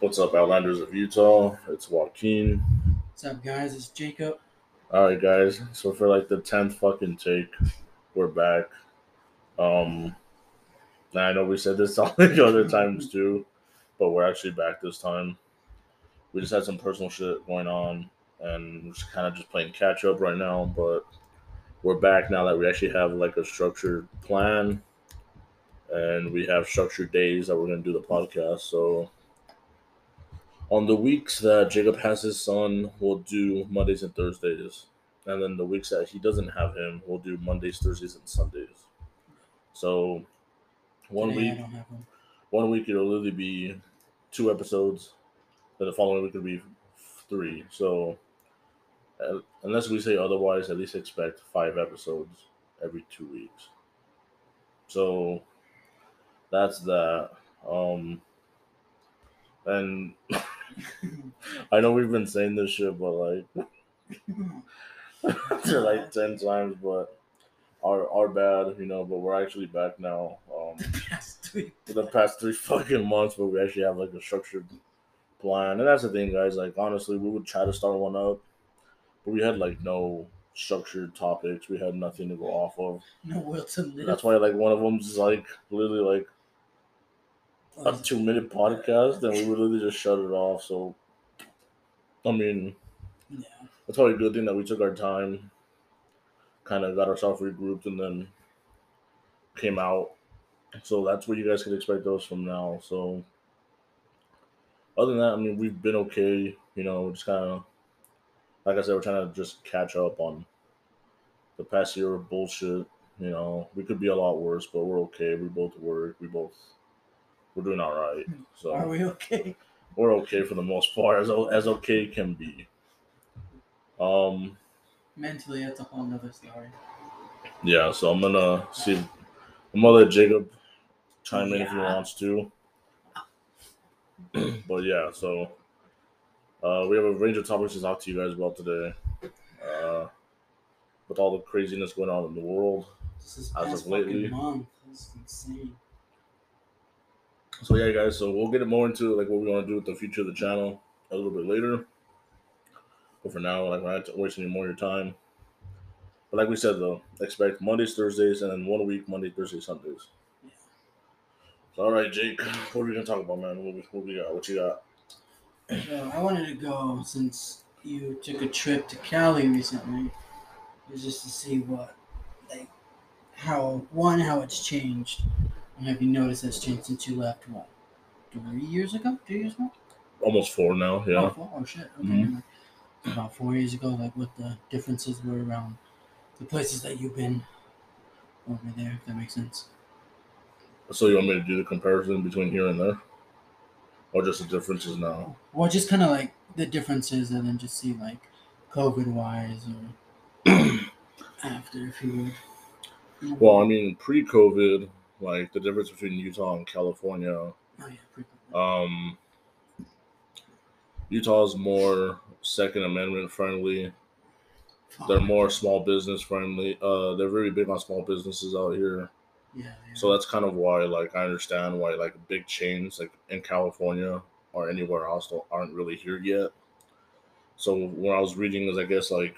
What's up, Outlanders of Utah? It's Joaquin. What's up, guys? It's Jacob. All right, guys. So for like the tenth fucking take, we're back. Um, I know we said this all the other times too, but we're actually back this time. We just had some personal shit going on, and we're just kind of just playing catch up right now. But we're back now that we actually have like a structured plan, and we have structured days that we're gonna do the podcast. So on the weeks that Jacob has his son, we'll do Mondays and Thursdays. And then the weeks that he doesn't have him, we'll do Mondays, Thursdays, and Sundays. So one Today week one. one week it'll literally be two episodes. Then the following week it'll be three. So uh, unless we say otherwise, at least expect five episodes every two weeks. So that's that. Um and I know we've been saying this shit, but like to like ten times, but are our bad, you know. But we're actually back now. Um, Past three. the past three fucking months, but we actually have like a structured plan, and that's the thing, guys. Like honestly, we would try to start one up, but we had like no structured topics. We had nothing to go off of. No will to live. That's why like one of them is like literally like a two minute podcast, then we would literally just shut it off. So, I mean, Yeah. that's probably a good thing that we took our time, kind of got ourselves regrouped, and then came out. So that's what you guys can expect those from now. So, other than that, I mean, we've been okay. You know, just kind of, like I said, we're trying to just catch up on the past year of bullshit. You know, we could be a lot worse, but we're okay. We both work. We both, we're doing all right. So Are we okay? we're okay for the most part, as as okay can be. Um, Mentally, that's a whole nother story. yeah. So I'm gonna see. I'm gonna let Jacob chime in if he wants to. but yeah, so uh, we have a range of topics to talk to you guys about today. Uh, with all the craziness going on in the world. This is As of lately. month. Insane. So yeah, guys. So we'll get more into like what we want to do with the future of the channel a little bit later. But for now, like we're not wasting any more of your time. But like we said though, expect Mondays, Thursdays, and then one week Monday, Thursday, Sundays. So all right, Jake, what are we gonna talk about, man? What we, what we got? What you got? So I wanted to go since you took a trip to Cali recently, just to see what, like, how one how it's changed, and have you noticed that's changed since you left? What, three years ago? Two years ago? Almost four now. Oh, Yeah. four? Oh shit. Okay. Mhm. About four years ago, like what the differences were around the places that you've been over there, if that makes sense. So you want me to do the comparison between here and there, or just the differences now? Well, just kind of like the differences, and then just see like COVID wise or after if you would. Well, I mean, pre-COVID, like the difference between Utah and California. Oh yeah, Um, Utah is more Second Amendment friendly. They're more small business friendly. Uh, they're very big on small businesses out here. Yeah. So that's kind of why, like, I understand why, like, big chains, like in California or anywhere else, aren't really here yet. So when I was reading, is I guess like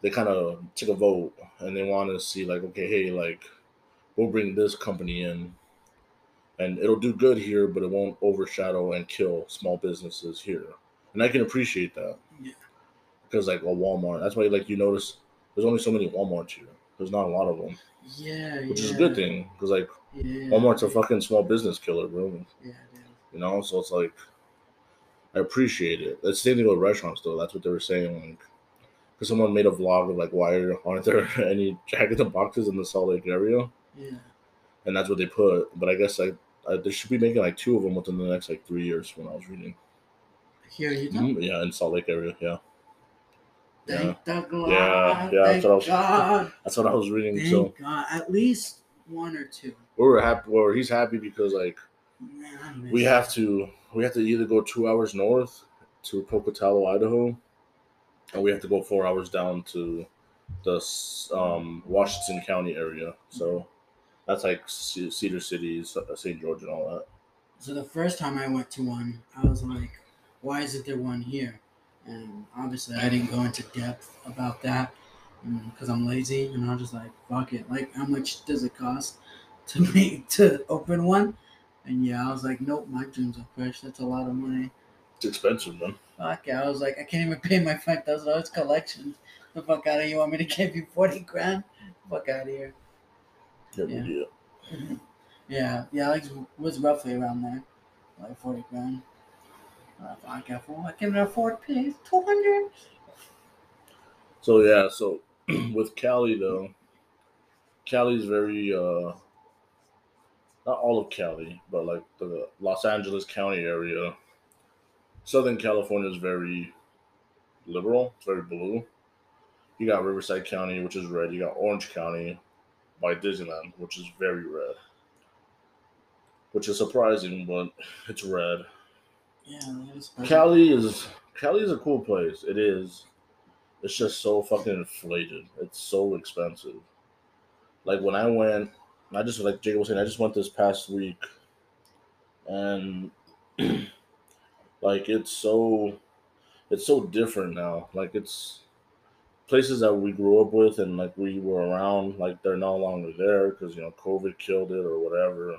they kind of took a vote and they want to see, like, okay, hey, like, we'll bring this company in, and it'll do good here, but it won't overshadow and kill small businesses here. And I can appreciate that Yeah. because, like, a Walmart, that's why, like, you notice there's only so many Walmarts here. There's not a lot of them, yeah, which yeah. is a good thing because, like, Yeah. Walmart's a fucking small business killer, bro. Yeah. You know, so it's like I appreciate it. That's the same thing with restaurants, though. That's what they were saying, like because someone made a vlog of like why aren't there any Jack in the Boxes in the Salt Lake area, Yeah. and that's what they put. But I guess like uh, they should be making like two of them within the next like three years. When I was reading, Here you go. Mhm, yeah, in Salt Lake area, yeah, Thank the God. Yeah, yeah, that's what I was- that's what I was reading. Thank so God. At least one or two. we were happy. Well, he's happy because like Man, we have to we have to either go two hours north to Pocatello, Idaho, and we have to go four hours down to the um, Washington County area. So That's like Cedar City, St. Uh, George, and all that. So the first time I went to one, I was like, why isn't there one here? And obviously, I didn't go into depth about that mm, because I'm lazy, and I was just like, fuck it. Like, how much does it cost to make to open one? And yeah, I was like, nope, my dreams are crushed. That's a lot of money. It's expensive, man. Fuck yeah. I was like, I can't even pay my five thousand dollars collection. The fuck out of here. You want me to give you forty grand? Fuck out of here. Yeah, Yeah. yeah. Yeah, yeah, like was roughly around there, like forty grand. Uh, fuck yeah, fool. I can afford pay two hundred. So yeah, so with Cali though, Cali's very uh not all of Cali, but like the Los Angeles County area. Southern California is very liberal, it's very blue. You got Riverside County, which is red. You got Orange County by Disneyland, which is very red. Which is surprising, but it's red. Yeah. Cali is Cali is a cool place. It is. It's just so fucking inflated. It's so expensive. Like when I went, I just like Jacob was saying, I just went this past week, and like it's so, it's so different now. Like it's places that we grew up with and like we were around. Like they're no longer there because you know COVID killed it or whatever.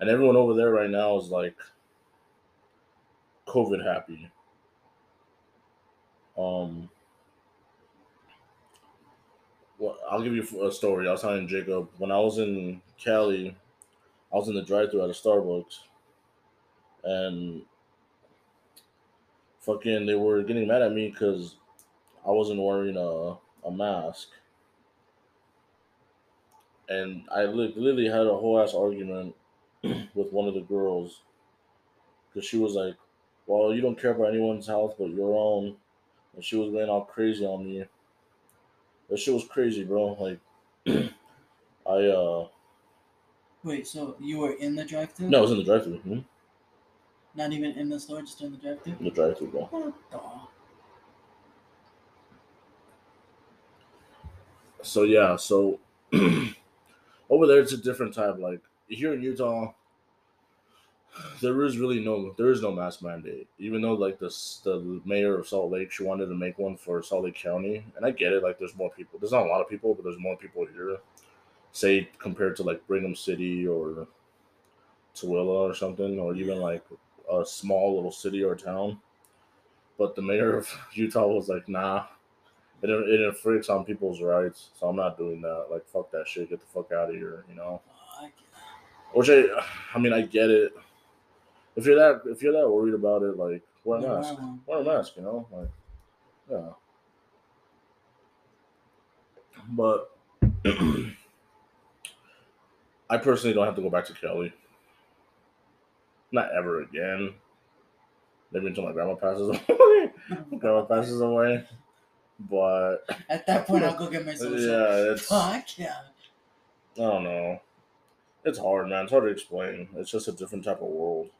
And everyone over there right now is like COVID happy. Um, well, I'll give you a story. I was telling Jacob when I was in Cali, I was in the drive-thru at a Starbucks, and fucking they were getting mad at me because I wasn't wearing a a mask, and I li- literally had a whole ass argument with one of the girls because she was like, "Well, you don't care about anyone's health but your own," and she was going all crazy on me. That shit was crazy, bro. Like, I uh, Wait, so you were in the drive-thru? no, I was in the drive-thru. Hmm? Not even in the store, just in the drive-thru. The drive-thru, bro. What the? So yeah, so over there it's a different type. Like here in Utah, there is really no there is no mask mandate. Even though like the the mayor of Salt Lake she wanted to make one for Salt Lake County, and I get it. Like there's more people. There's not a lot of people, but there's more people here. Say compared to like Brigham City or Tooele or something, or even like a small little city or town. But the mayor of Utah was like, nah, it, it infringes on people's rights, so I'm not doing that. Like, fuck that shit. Get the fuck out of here, you know. Which I, I mean, I get it. If you're that, if you're that worried about it, like, wear a Yeah, mask. Wear a mask, you know. Like, yeah. But I personally don't have to go back to Cali. Not ever again. Maybe until my grandma passes away. Oh, grandma passes away. But At that point, I'll go get my social. yeah, it's I Fuck yeah. I don't know. It's hard, man. It's hard to explain. It's just a different type of world.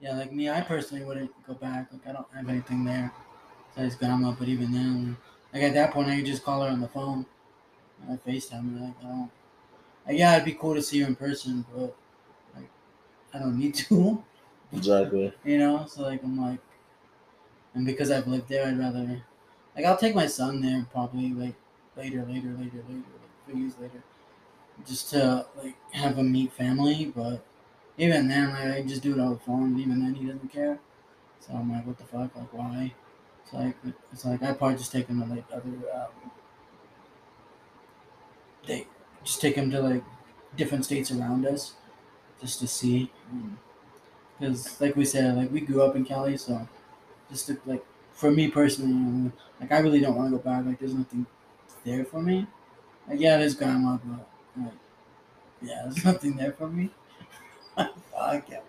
Yeah, like me, I personally wouldn't go back. Like I don't have anything there besides grandma. But even then, like at that point, I could just call her on the phone. I FaceTime her. Like I don't. Like, yeah, it'd be cool to see her in person, but like I don't need to. Exactly. You know, so like I'm like, and because I've lived there, I'd rather, like, I'll take my son there probably like later, later, later, later, like few years later, just to like have him meet family. But even then, like, I just do it on the phone. Even then, he doesn't care. So I'm like, what the fuck? Like, why? It's like it's like I probably just take him to like other, um, they just take him to like different states around us, just to see. Because like we said, like we grew up in Cali, so just to, like for me personally, you know, like I really don't want to go back. Like there's nothing there for me. Like yeah, there's grandma, but like yeah, there's nothing there for me. Fuck yeah.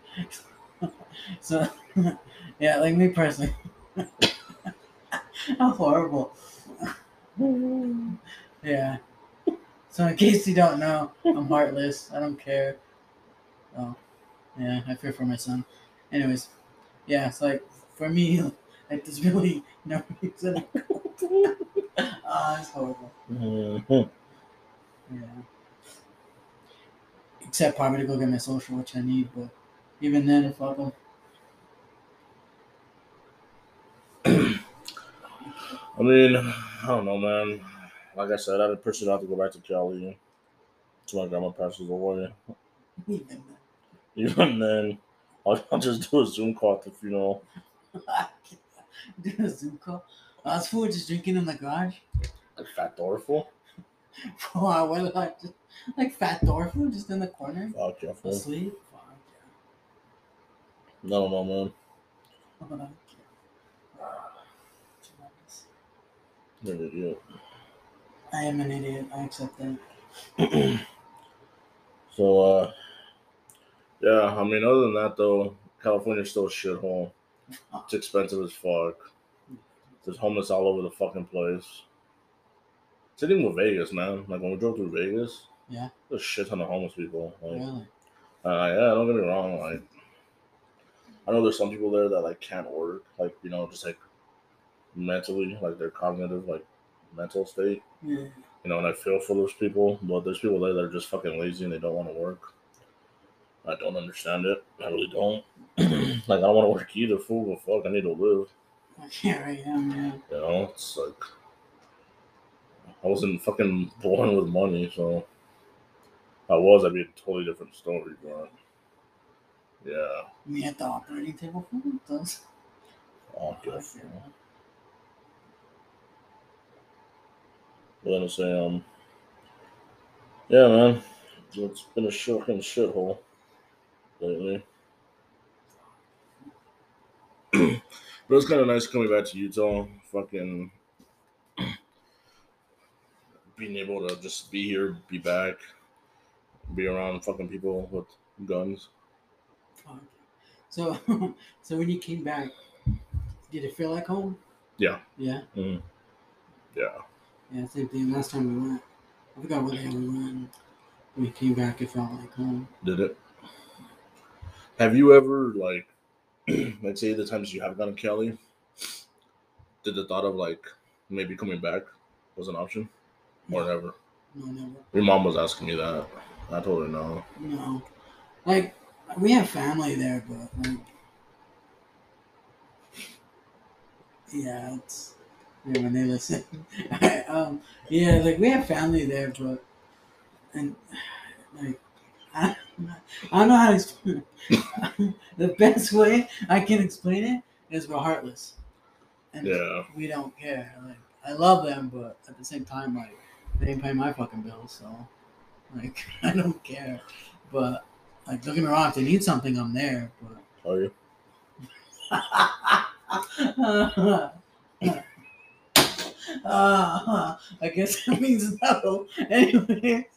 so yeah, like me personally, how horrible. yeah. So in case you don't know, I'm heartless. I don't care. Oh, yeah, I fear for my son. Anyways, yeah, it's like for me, like there's really no reason. Ah, it's horrible. Mhm. Yeah. Except probably to go get my social, which I need, but even then, fuck them. I mean, I don't know, man. Like I said, I'd push it out to go back to Cali. So my grandma passes away. Even then. Even then, I'll, I'll just do a Zoom call at the funeral. Do a Zoom call. Us fool just drinking in the garage. Like Fat Dorful. Bro, I went like, like fat Dorfu just in the corner, Fuck yeah, fool. asleep. Fuck I don't know, man. yeah. Yeah. Tremendous. You're an idiot. I am an idiot. I accept that. So, uh, yeah, I mean, other than that, though, California's still a shithole. It's expensive as fuck. There's homeless all over the fucking place. Same thing with Vegas, man. Like when we drove through Vegas, Yeah. there's a shit ton of homeless people. Like, Really? uh, yeah, don't get me wrong. Like, I know there's some people there that like can't work, like you know, just like mentally, like their cognitive, like mental state. Yeah. You know, and I feel for those people, but there's people there that are just fucking lazy and they don't want to work. I don't understand it. I really don't. like I don't want to work either. Fool, but fuck, I need to live. I can't right now, man. You know, it's like I wasn't fucking born with money, so if I was, I'd be a totally different story. But yeah, Me at the operating table for those. I'll go it. But then I say, um, yeah, man, it's been a shocking shithole lately. but it's kind of nice coming back to Utah, fucking being able to just be here, be back, be around fucking people with guns. Fuck. So, so when you came back, did it feel like home? Yeah. Yeah. Mm. Yeah. Yeah. Same thing. Last time we went, I forgot what day we went. When we came back, it felt like home. Did it? Have you ever like, let's say the times you have gone to Cali, did the thought of like maybe coming back was an option, or No, never? no, never. Your mom was asking me that. I told her no. No. Like we have family there, but like Yeah, it's yeah, when they listen. um yeah, like we have family there, but and like I, I don't know how to explain it. the best way I can explain it is we're heartless. And Yeah. we don't care. Like I love them, but at the same time, like they ain't paying my fucking bills, so like I don't care. But like, don't get me wrong, if they need something, I'm there. Are you? But uh, I guess that means no. Anyway,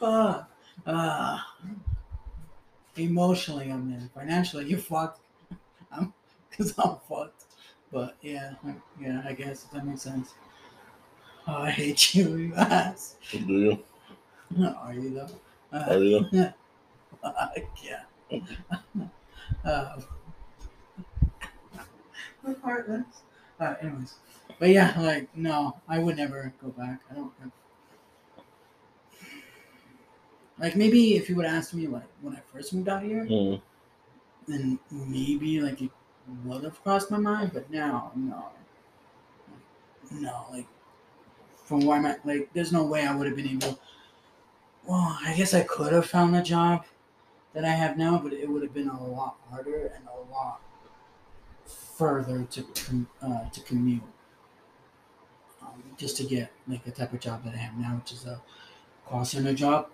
fuck. Uh, emotionally, I'm there. Financially, you're fucked. I'm because I'm fucked. But yeah, yeah, I guess if that makes sense. Oh, I hate you, you ass. Do you? Are you though? Are Uh, you? yeah. Uh, we're heartless. Uh, anyways, but yeah, like no, I would never go back. I don't. Have... Like maybe if you would ask me like when I first moved out here, Mm. then maybe like it would have crossed my mind, but now no, no. Like from where I'm at, like there's no way I would have been able. Well, I guess I could have found the job that I have now, but it would have been a lot harder and a lot further to uh, to commute. Um, just to get like the type of job that I have now, which is a call center job.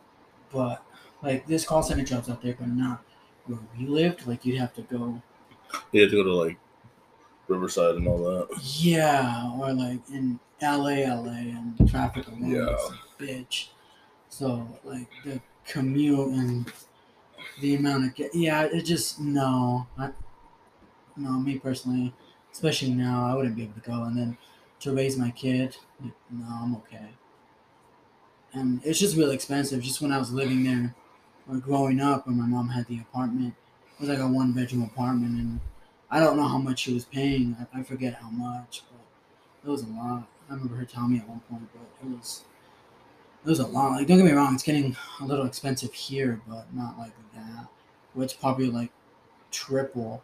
But like this call center jobs out there, but not where we lived. Like you'd have to go, You had to go to like Riverside and all that. yeah, or like in LA, LA, and traffic alone Yeah. is a bitch. So like the commute and the amount of get, yeah, it just no, I, no, me personally, especially now, I wouldn't be able to go. And then to raise my kid, no, I'm okay. And it's just really expensive. Just when I was living there or growing up, when my mom had the apartment, it was like a one bedroom apartment, and I don't know how much she was paying. I, I forget how much, but it was a lot. I remember her telling me at one point, but it was it was a lot. Like, don't get me wrong, it's getting a little expensive here, but not like that. It's probably like triple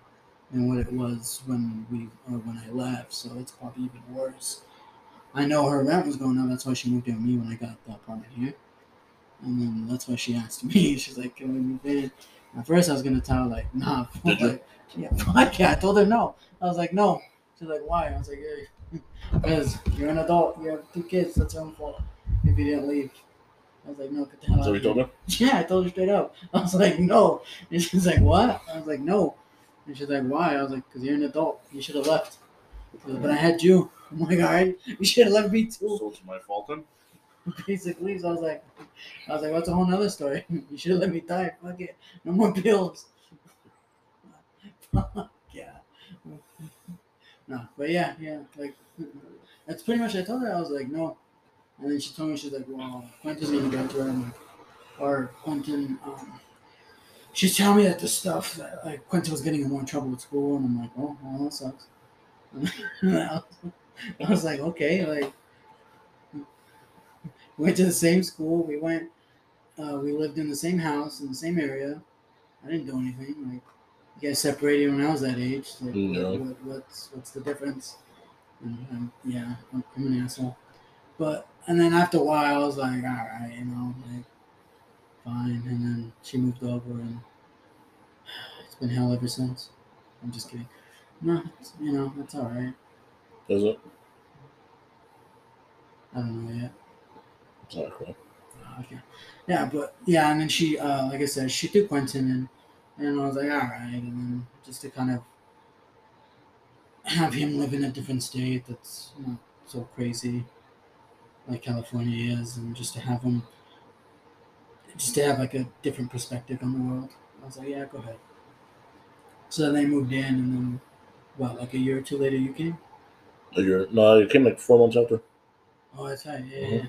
than what it was when we or when I left. So it's probably even worse. I know her rent was going up. That's why she moved in with me when I got the apartment here. And then that's why she asked me. She's like, "Can we move in?" At first, I was gonna tell her like, "Nah." Did you? like, yeah, fuck yeah. I told her no. I was like, "No." She's like, "Why?" I was like, "Hey, because you're an adult. You have two kids. That's your own fault. If you didn't leave." I was like, "No, get the hell So we told her. Yeah, I told her straight up. I was like, no. And she's like, what? I was like, no. And she's like, why? I was like, because you're an adult. You should have left. But I had you. I'm like, all right. You should have left me too. So it's my fault then. Basically, so I was like, I was like, that's a whole nother story. You should have let me die. Fuck it. No more pills. Fuck yeah. No, but yeah, yeah. Like, that's pretty much. I told her I was like, no. And then she told me she's like, well, Quentin's gonna get to her. I'm like, or Quentin. Um, she's telling me that the stuff that like Quentin was getting in more trouble with school, and I'm like, oh, well, that sucks. I was like, okay, like we went to the same school. We went. Uh, we lived in the same house in the same area. I didn't do anything. Like you guys separated when I was that age. Like, No. what, what's what's the difference? And, um, yeah, I'm, I'm an asshole. But and then after a while, I was like, all right, you know, like fine. And then she moved over, and it's been hell ever since. I'm just kidding. No, it's, you know, that's all right. Is it? I don't know yet. Cool. Oh, Okay. Yeah, but yeah, and then she, uh, like I said, she took Quentin, and and I was like, all right, and then just to kind of have him live in a different state that's not so crazy, like California is, and just to have him, just to have like a different perspective on the world. I was like, yeah, go ahead. So then they moved in, and then what, like a year or two later, you came. A year? No, it came like four months after. Oh, that's right. Yeah, Mhm. yeah.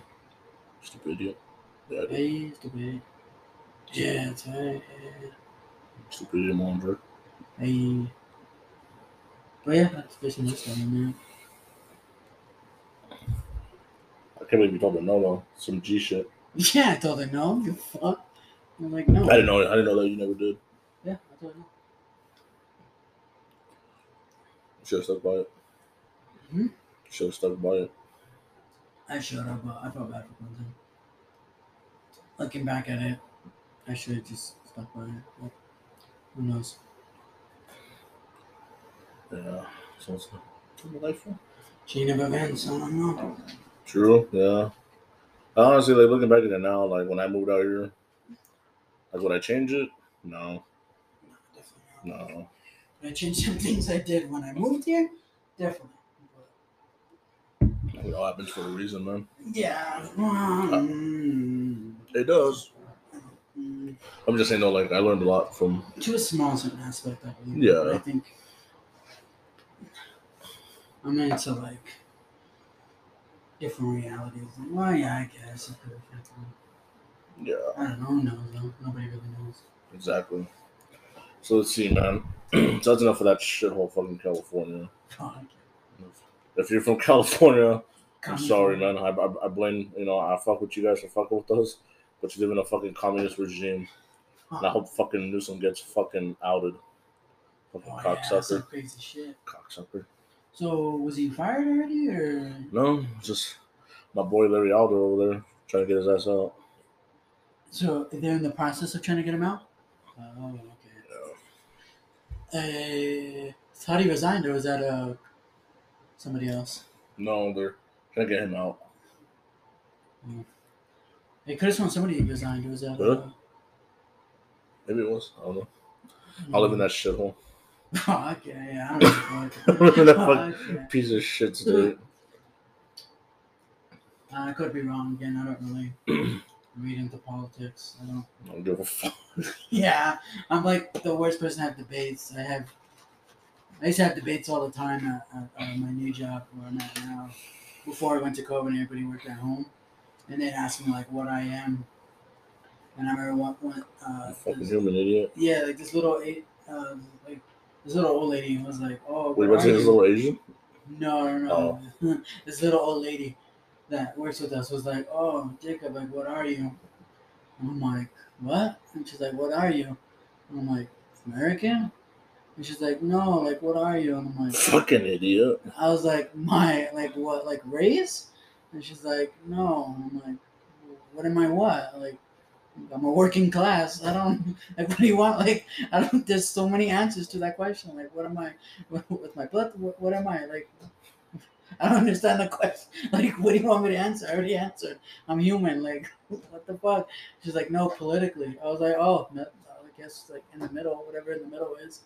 Stupid idiot. Yeah, I. Hey, stupid. Yeah, that's right. Yeah. Stupid idiot, mom. Hey. But yeah, that's basically the story, man. I can't believe you told her no, though. Some G shit. Yeah, I told her no. You fuck. I'm like, no. I didn't know. I didn't know that you never did. Yeah, I told her no. Should have stuck by it. Hmm? Should have stuck by it. I should have, but I felt bad for Quentin. Looking back at it, I should have just stuck by it. But who knows? Yeah. So it's delightful. Chain of events, I don't know. True. Yeah. Honestly, like looking back at it now, like when I moved out here, like would I change it? No. Definitely not. No. Did I change some things I did when I moved here? Definitely. It all happens for a reason, man. Yeah. mm, It does. I'm just saying though, like I learned a lot from. to a small certain aspect, I believe. Yeah. But I think I'm into like different realities. Like, well, yeah, I guess it could affect me. Yeah. I don't know. Who knows though? Nobody really knows. Exactly. So let's see, man. so that's enough of that shithole fucking California. Fuck. If you're from California, I'm sorry, man. I, I, I blame, you know, I fuck with you guys for fucking with us, but you live in a fucking communist regime. And I hope fucking Newsom gets fucking outed. Fucking Oh, yeah, cocksucker. crazy shit. Cocksucker. So was he fired already, or No, just my boy Larry Elder over there trying to get his ass out. so they're in the process of trying to get him out? Oh. Uh, thought he resigned, or was that uh somebody else? No, they're trying to get him out. They could have sworn somebody resigned. Or was that? Really? Uh, Maybe it was. I don't know. I live in that shithole. Oh, okay, yeah, I don't in that know. fucking okay. piece of shit state. Uh, I could be wrong again. I don't really read into politics. I don't. I don't give a fuck. Yeah, I'm like the worst person to have debates. I have. I used to have debates all the time at, at, uh my new job where I'm at now. Before I went to COVID, everybody worked at home, and they'd ask me like what I am. And I remember one, one uh, fucking this- human idiot. yeah, like this little uh, like this little old lady was like, "Oh, Wait, what what's are his you?" little Asian? No, no, no. this little old lady that works with us was like, "Oh, Jacob, like, what are you?" And I'm like, "What?" And she's like, "What are you?" And I'm like, "American." And she's like, "No, like, what are you?" And I'm like, Fucking idiot. I was like, "My, like, what, like, race?" And she's like, "No." And I'm like, "What am I? What? Like, I'm a working class. I don't like. What do you want? Like, I don't. There's so many answers to that question. Like, what am I? With my blood? What, what am I? Like, I don't understand the question. Like, what do you want me to answer? I already answered. I'm human. Like, what the fuck? She's like, no, politically. I was like, oh, no, I guess like in the middle, whatever in the middle is.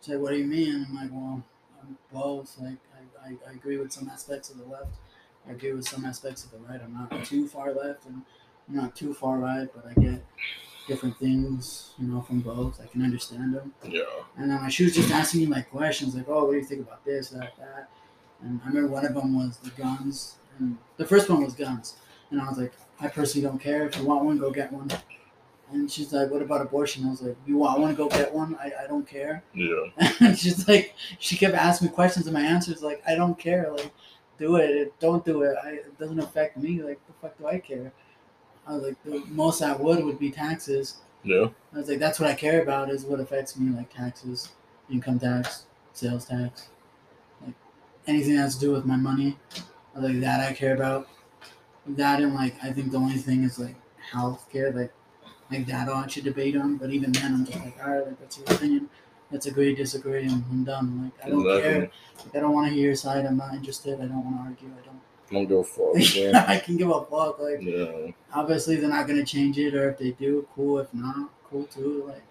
She's like, what do you mean? I'm like, well, I'm both. Like, I, I, I agree with some aspects of the left. I agree with some aspects of the right. I'm not too far left and I'm not too far right, but I get different things, you know, from both. I can understand them. Yeah. And then like, she was just asking me like questions, like, "Oh, what do you think about this, that, that?" And I remember one of them was the guns, and the first one was guns, and I was like, "I personally don't care. If you want one, go get one." And she's like, "What about abortion?" I was like, "You want? I want to go get one. I, I don't care." Yeah. And she's like, she kept asking me questions, and my answer is like, "I don't care. Like, do it. Don't do it. I, it doesn't affect me. Like, the fuck do I care?" I was like, the most I would would be taxes. Yeah. I was like, that's what I care about is what affects me, like taxes, income tax, sales tax, anything that has to do with my money. Like that I care about. That and like I think the only thing is like health care, like like that I should debate on. But even then, I'm just like, all right, like that's your opinion. Let's agree, disagree, and I'm done. Like I don't care. Exactly. Like, I don't want to hear your side. I'm not interested. I don't want to argue. I don't. I Don't go far. Yeah. I can give a fuck. Like yeah. obviously they're not gonna change it, or if they do, cool. If not, cool too. Like,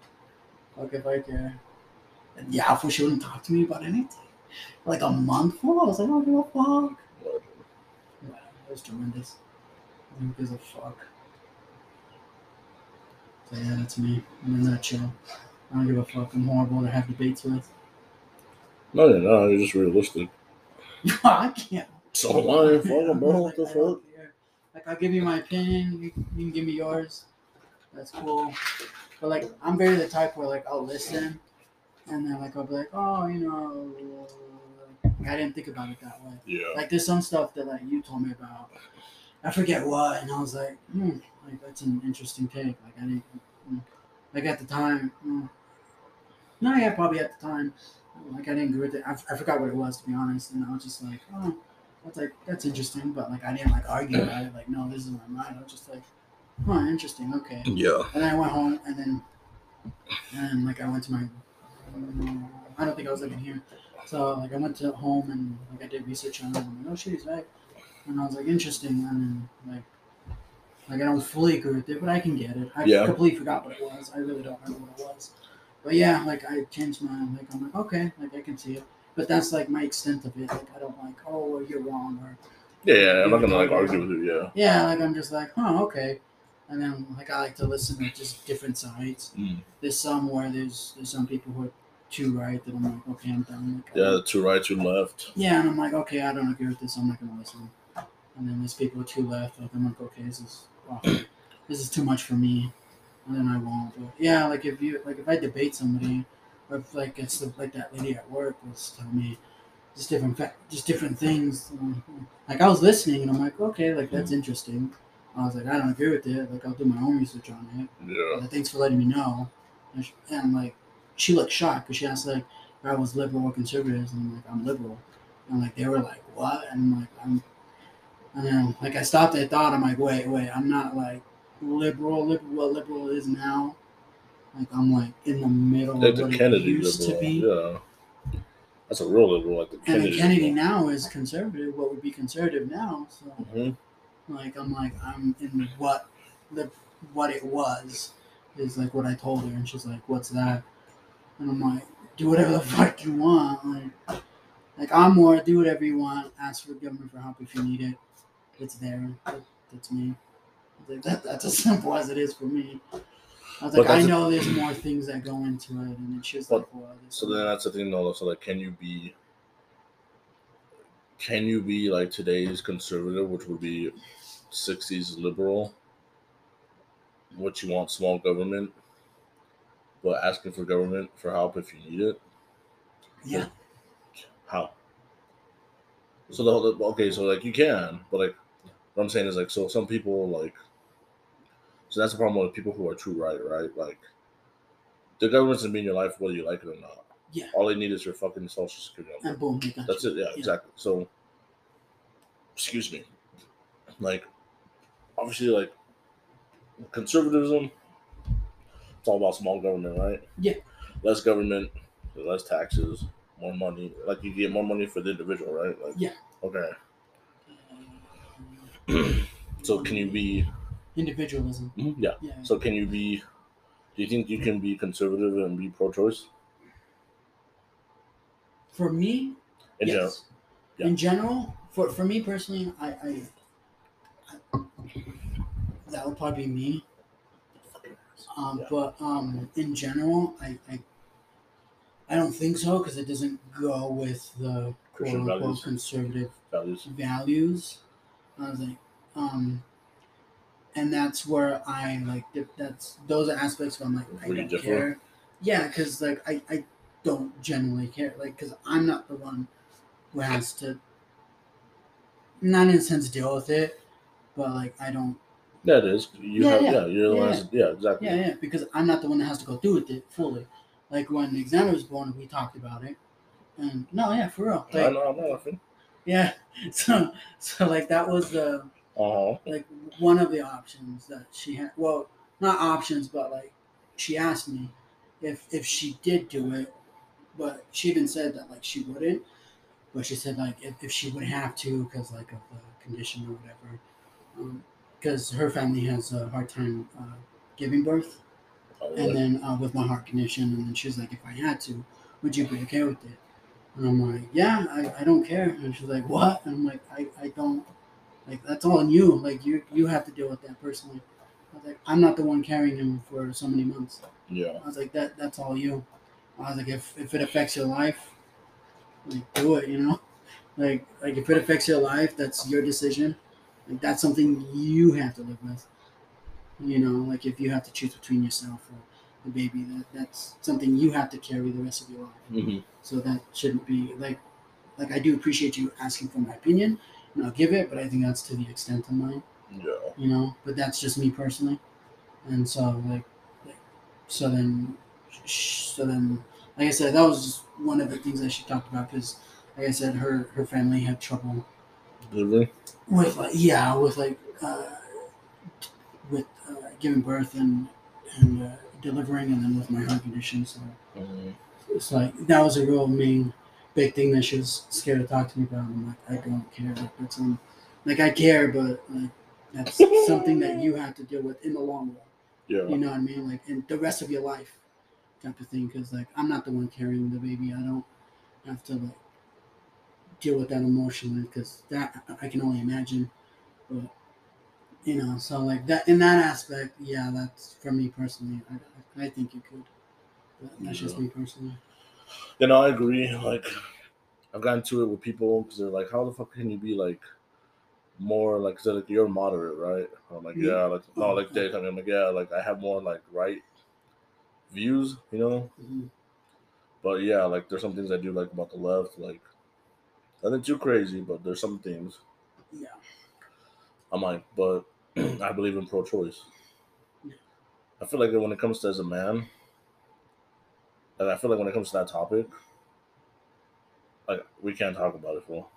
fuck if I care. And yeah, for she wouldn't talk to me about anything. Like a month full, I was like, I don't give a fuck. Yeah, it was tremendous. I don't give a fuck. So yeah, that's me in a nutshell. I don't give a fuck. I'm horrible to have debates with. No, you're not. You're just realistic. I can't. So why? Fuck Yeah, 'em, bro. What the I don't fuck? care. Like I'll give you my opinion, you, you can give me yours. That's cool. But like I'm very the type where like I'll listen and then like I'll be like, oh, you know like, I didn't think about it that way. Yeah. Like there's some stuff that like you told me about. I forget what and I was like, hmm, like that's an interesting take. Like I didn't hmm. like at the time hmm. No, yeah, probably at the time. Like I didn't agree with it. I, I forgot what it was to be honest, and I was just like, oh, that's like that's interesting, but like I didn't like argue about it. Like no, this is my mind. I was just like, huh, interesting, okay. Yeah. And then I went home, and then and then like I went to my. Um, I don't think I was living here, so like I went to home and like I did research on it. I'm like, oh shit, he's back, and I was like, interesting, and then like. Like I don't fully agree with it, but I can get it. I Yeah. completely forgot what it was. I really don't remember what it was. But yeah, like I changed my like I'm like okay, like I can see it. But that's like my extent of it. Like I don't like oh you're wrong or Yeah, yeah. I'm not gonna like argue with you. Yeah. yeah, like I'm just like huh okay. And then like I like to listen to just different sides. Mm. There's some where there's there's some people who are too right that I'm like okay I'm done. Like, Yeah. two right, two left. yeah, and I'm like okay I don't agree with this. I'm not gonna listen. And then there's people who are too left. Like I'm like okay this is awful. this is too much for me. And then I won't. But yeah, like if you like if I debate somebody, or if like it's the, like that lady at work was telling me just different fa- just different things. um, Like I was listening and I'm like okay like that's interesting. I was like I don't agree with it. Like I'll do my own research on it. Yeah. Like, thanks for letting me know. And, she, and like, she looked shocked because she asked like if I was liberal or conservative, and I'm like, I'm liberal. And like they were like, what? And I'm like, I'm. And then like I stopped. I thought I'm like, wait, wait, I'm not like liberal, liberal, what liberal is now. Like I'm like in the middle Like of the what Kennedy it used liberal. to be. Yeah. That's a real liberal, like the And Kennedy. the Kennedy liberal. now is conservative. What would be conservative now? So Mhm. Like I'm like I'm in what the what it was is like what I told her, and she's like, "What's that?" And I'm like, "Do whatever the fuck you want." Like, like I'm more do whatever you want. Ask for government for help if you need it. It's there. That, that's me. Like, that, that's as simple as it is for me. I was like, I know there's more things that go into it, and then she's like, "Well, So then that's the thing, though. So like, can you be? Can you be like today's conservative, which would be '60s liberal? What you want, small government, but asking for government for help if you need it. yeah, How? So the whole okay, so like you can, but like what I'm saying is like so some people like so that's the problem with people who are true right, right? Like the government's gonna be in your life whether you like it or not. Yeah. All they need is your fucking social security number. And boom, they got That's you. it. Yeah, exactly. So, excuse me. Like, obviously, like conservatism. It's all about small government, right? Yeah. Less government, less taxes, more money. Like you get more money for the individual, right? Like, Yeah. Okay. So can you be? Individualism. Mm-hmm, yeah. Yeah. So can you be? Do you think you can be conservative and be pro-choice? For me, In general? yes. Yeah. In general, for for me personally, I, I, I that would probably be me. Um, Yeah. But um, in general, I, I I don't think so because it doesn't go with the quote unquote values. conservative Values. values. I was like, um, and that's where I like that's those are aspects where I'm like I don't care. Yeah, because like I I don't genuinely care. Like because I'm not the one who has to. Not in a sense deal with it, but like I don't. That is. You Yeah, have. yeah. Yeah, you're the Yeah, one. that's- Yeah, exactly. Yeah, yeah, because I'm not the one that has to go through with it fully. Like when Alexander was born, we talked about it, and no, yeah, for real. I Like, know. I'm not laughing. yeah, so so like that was the Uh huh. like one of the options that she had. Well, not options, but like she asked me if if she did do it, but she even said that like she wouldn't. But she said like if, if she would have to because like of the condition or whatever, because her family has a hard time uh, giving birth, and then uh, with my heart condition, and then she was like, if I had to, would you be okay with it? And I'm like, yeah, I, I don't care. And she's like, what? And I'm like, I, I don't like that's all on you. Like you you have to deal with that personally. I was like, I'm not the one carrying him for so many months. Yeah. I was like, that that's all you. I was like, if, if it affects your life, like do it, you know? Like like if it affects your life, that's your decision. Like that's something you have to live with. You know, like if you have to choose between yourself or the baby, that that's something you have to carry the rest of your life. hmm So that shouldn't be like like I do appreciate you asking for my opinion and I'll give it, but I think that's to the extent of mine Yeah. you know but that's just me personally and so like, like so then so then like i said that was just one of the things that she talked about because like i said her her family had trouble Delivery. with like yeah with like uh with uh, giving birth and and uh, delivering and then with my heart condition so Mhm. it's like that was a real main big thing that she was scared to talk to me about i'm like i don't care like that's um, like i care but like that's something that you have to deal with in the long run Yeah. you know what I mean? Like, in the rest of your life, type of thing. Because like, I'm not the one carrying the baby. I don't have to like deal with that emotionally. Because that I can only imagine. But you know, so like that in that aspect, yeah, that's for me personally. I, I, think you could. But that's just me personally. You know, I agree. Like, I've gotten to it with people because they're like, "How the fuck can you be like more like?" Like, "You're moderate, right?" I'm like, Me? "Yeah." Like, no, Oh, like they I'm like, "Yeah." Like, I have more like right views, you know. Mhm. But yeah, like there's some things I do like about the left. Like, nothing too crazy, but there's some things Yeah. I'm like, but I believe in pro-choice. Yeah. I feel like when it comes to as a man, like I feel like when it comes to that topic, like we can't talk about it, fool.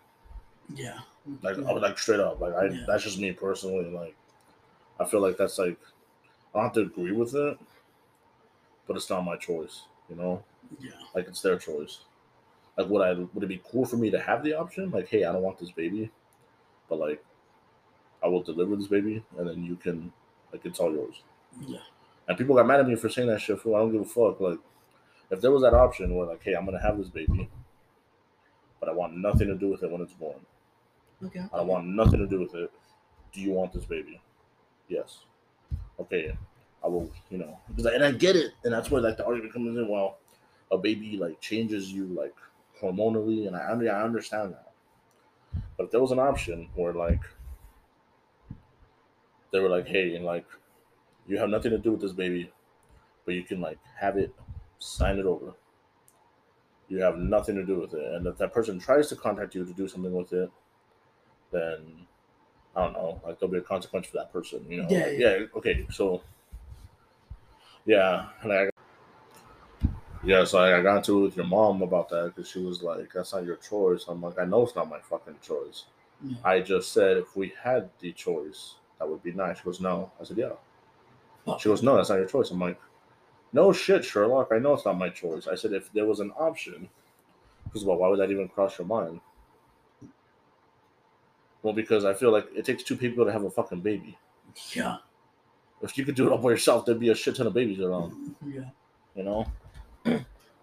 Yeah. Like, yeah. Like straight up, like I Yeah. that's just me personally. Like, I feel like that's like I don't have to agree with it, but it's not my choice. You know, yeah. like it's their choice. Like, would I would it be cool for me to have the option? Like, hey, I don't want this baby, but like, I will deliver this baby, and then you can, like, it's all yours. Yeah. And people got mad at me for saying that shit. Fool, I don't give a fuck. Like, if there was that option where like, hey, I'm gonna have this baby, but I want nothing to do with it when it's born. Okay. I want nothing to do with it. Do you want this baby? Yes. Okay. I will. You know, because I, and I get it, and that's where like the argument comes in. Well, a baby like changes you like hormonally, and I under- I understand that. But if there was an option where like they were like, hey, and like you have nothing to do with this baby, but you can like have it, sign it over. You have nothing to do with it, and if that person tries to contact you to do something with it, then I don't know, like there'll be a consequence for that person, you know? Yeah, Like, yeah. yeah. Okay, so yeah, and I yeah, so I, I got into it with your mom about that because she was like, "That's not your choice." I'm like, "I know it's not my fucking choice." Yeah. I just said if we had the choice, that would be nice. She goes, "No." I said, "Yeah." She goes, "No, that's not your choice." I'm like, "No shit, Sherlock. I know it's not my choice." I said, "If there was an option." Of all, why would that even cross your mind? Well, because I feel like it takes two people to have a fucking baby. Yeah. If you could do it all by yourself, there'd be a shit ton of babies around. Yeah. You know?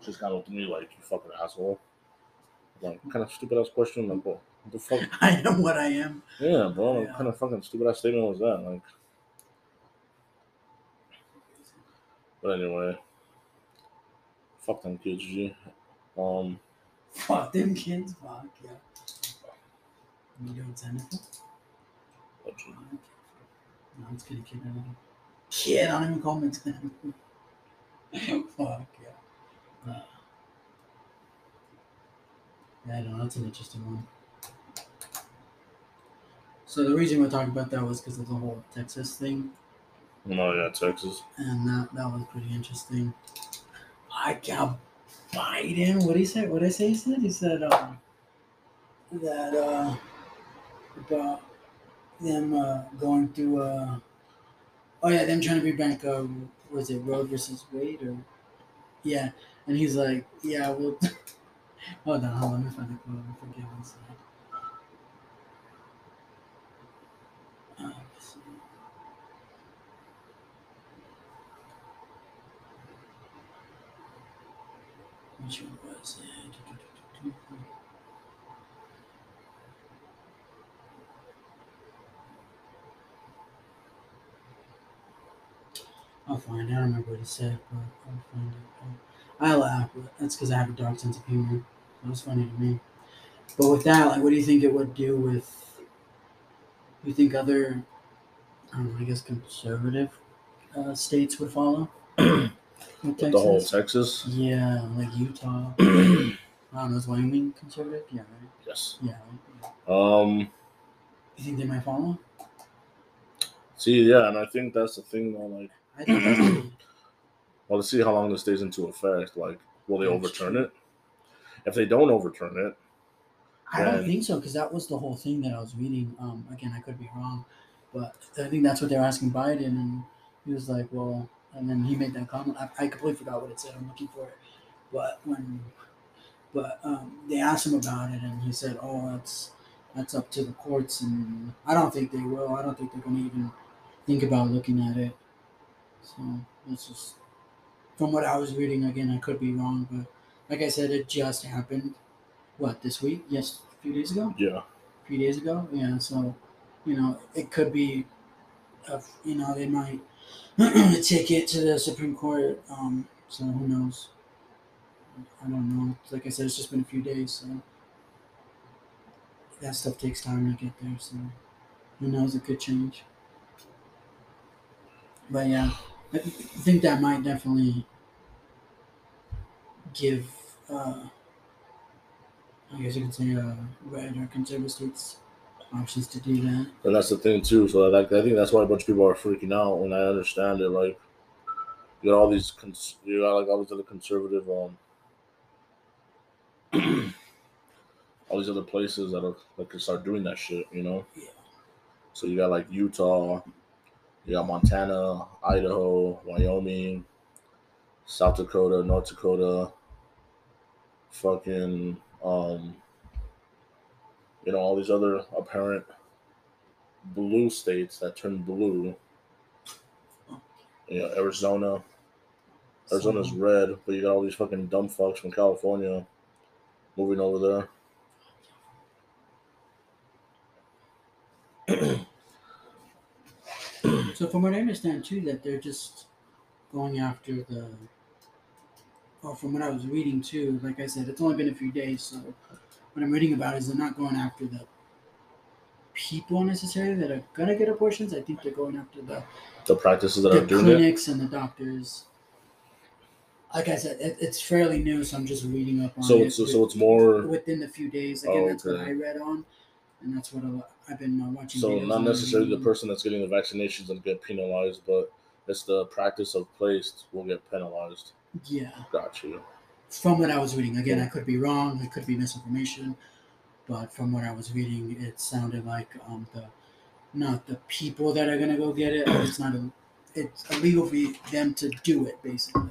She's kind of looked at me like, "You fucking asshole." Like, kind of stupid ass question? Like, what, what the fuck? I am what I am. Yeah, bro. What Yeah. kind of fucking stupid ass statement was that? Like, but anyway, fuck them kids, G. Um, Fuck them kids. Fuck yeah. You doing technical? what you- No, I'm just kidding, kid. I don't know. Shit, I don't even call them technical. Fuck yeah. Uh, yeah, I don't know. That's an interesting one. So the reason we're talking about that was because of the whole Texas thing, oh yeah, Texas. and that that was pretty interesting. I got Biden. What did he say? What did I say? He said he said um, that uh, about them uh, going through. Uh, oh yeah, them trying to bring back. Uh, was it Roe versus Wade or? Yeah, and he's like, yeah, well. hold on, hold on. Let me find the quote. I forget let's see. Which one was it? I'll find it. I don't remember what he said, but I'll find it. I laugh, but that's because I have a dark sense of humor. That was funny to me. But with that, like, what do you think it would do with? You think other, I don't know, I guess conservative uh, states would follow? With The whole Texas? Yeah, like Utah. I don't know, is Wyoming conservative? Yeah, right. yes. Yeah. Right? Um. You think they might follow? See, yeah, and I think that's the thing, though. Like, I think that's pretty- well, to see how long this stays into effect. Like, will they That's overturn true. it? If they don't overturn it, I don't think so because that was the whole thing that I was reading. Um, again, I could be wrong, but I think that's what they were asking Biden, and he was like, "Well," and then he made that comment. I, I completely forgot what it said. I'm looking for it, but when, but um, they asked him about it, and he said, "Oh, that's that's up to the courts," and I don't think they will. I don't think they're going to even think about looking at it. So that's just from what I was reading. Again, I could be wrong, but like I said, it just happened. What this week? Yes, a few days ago. yeah. A few days ago. Yeah. So, you know, it could be, a, you know, they might take it to the Supreme Court. Um. So who knows? I don't know. Like I said, it's just been a few days, so that stuff takes time to get there. So who knows? It could change. But yeah, I think that might definitely give, uh, I guess you could say, uh, red or conservative states options to do that. And that's the thing too. So like, I think that's why a bunch of people are freaking out. And I understand it. Like, you got all these, cons- you got like all these other conservative, um, all these other places that are that can start doing that shit. You know. Yeah. So you got like Utah, you got Montana, Idaho, Wyoming, South Dakota, North Dakota, fucking, um, you know, all these other apparent blue states that turn blue. You know, Arizona. Arizona's red, but you got all these fucking dumb fucks from California moving over there. So from what I understand too, that they're just going after the. Well, from what I was reading too, like I said, it's only been a few days, so what I'm reading about is they're not going after the people necessarily that are gonna get abortions. I think they're going after the The practices that the are doing it. clinics and the doctors. Like I said, it, it's fairly new, so I'm just reading up on So it. it's so it's more within the few days. Again, Oh, that's what. I read on, and that's what a lot, I've been uh, watching. So not necessarily the person that's getting the vaccinations and get penalized, but it's the practice of place will get penalized. Yeah, Got you. from what I was reading. Again, I could be wrong. It could be misinformation, but from what I was reading, it sounded like um the not the people that are gonna go get it. It's not a. It's illegal for them to do it, basically.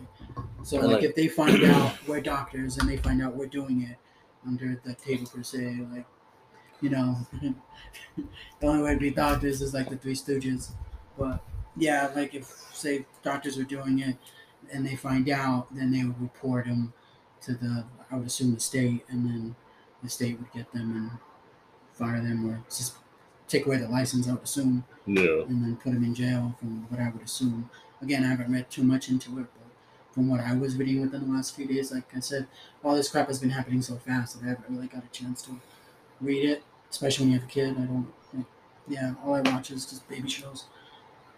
So, like, like- if they find out we're doctors and they find out we're doing it under the table per se, like, you know, the only way to be doctors is like the Three Stooges. But yeah, like if say doctors are doing it and they find out, then they would report them to the, I would assume the state, and then the state would get them and fire them or just take away the license. I would assume Yeah. and then put them in jail from what I would assume. Again, I haven't read too much into it, but from what I was reading within the last few days, like I said, all this crap has been happening so fast that I haven't really got a chance to read it, especially when you have a kid. I don't, yeah, all I watch is just baby shows.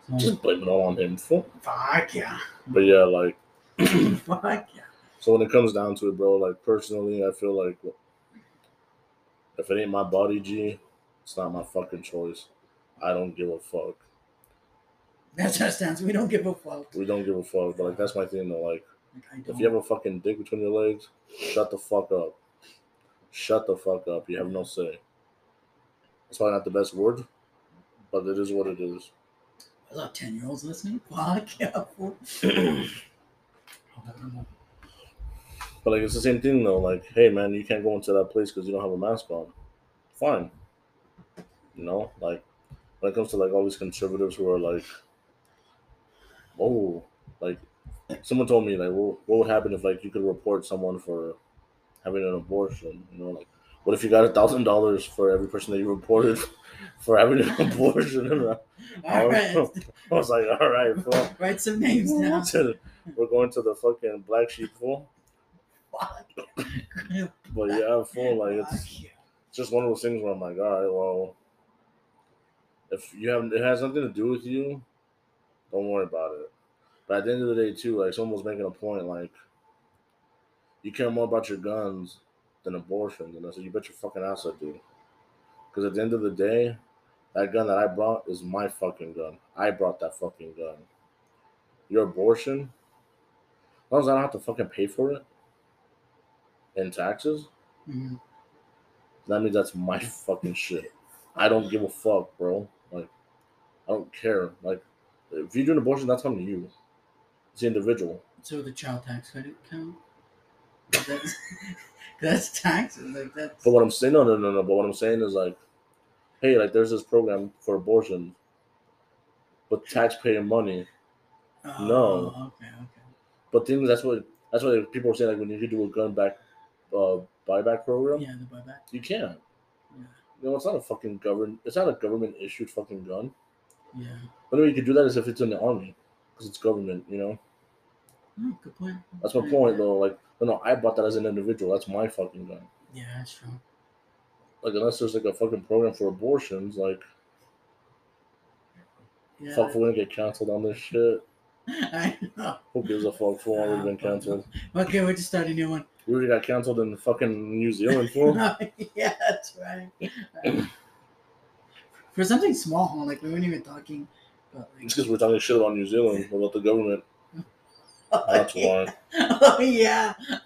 So, Just blame it all on him. For fuck yeah. But yeah, like fuck yeah. so when it comes down to it, bro, like personally, I feel like if it ain't my body, G, it's not my fucking choice. I don't give a fuck. That's our stance. We don't give a fuck. We don't give a fuck. But like that's my thing though. Like Like, if you have a fucking dick between your legs, shut the fuck up. Shut the fuck up. You have no say. It's probably not the best word, but it is what it is. There's about 10 year olds listening. Fuck yeah. But like it's the same thing though. Like, hey man, you can't go into that place because you don't have a mask on. Fine. You know, like when it comes to like all these conservatives who are like, oh, like someone told me like, well, what would happen if like you could report someone for having an abortion? You know, like what if you got a thousand dollars for every person that you reported for having an abortion? And I, All was, right. I was like, all right. Write some names down. We're going to the fucking black sheep pool. But yeah, fool. Like it's just one of those things where I'm like, all right, well, if you have it has nothing to do with you, don't worry about it. But at the end of the day, too, like someone was making a point, like you care more about your guns than abortion, and I said, you bet your fucking ass I do. Because at the end of the day, that gun that I brought is my fucking gun. I brought that fucking gun. Your abortion, as long as I don't have to fucking pay for it in taxes, Mhm. that means that's my fucking shit. I don't give a fuck, bro. Like, I don't care. Like, if you do an abortion, that's on you. It's the individual. So the child tax credit count? That's, that's taxes. Like that's. But what I'm saying, no, no, no, no. But what I'm saying is like, hey, like, there's this program for abortion, but taxpayer money. Oh, no. Okay. Okay. But things that's what that's what people are saying. Like, when you could do a gun back, uh, buyback program, Yeah, the buyback. you can't. Yeah. You know, it's not a fucking government. It's not a government issued fucking gun. Yeah. But the only way you could do that is if it's in the army, because it's government. You know. Oh, good point. That's my point, though. Like, no, no, I bought that as an individual. That's my fucking gun. Yeah, that's true. Like, unless there's like a fucking program for abortions, like, Yeah. fuck, we're gonna get canceled on this shit. I know. Who gives a fuck? For already been canceled. Okay, we'll just start a new one. We already got canceled in fucking New Zealand for. yeah, that's right. For something small, like we weren't even talking. But like, It's because we're talking shit about New Zealand about the government. That's why. oh yeah.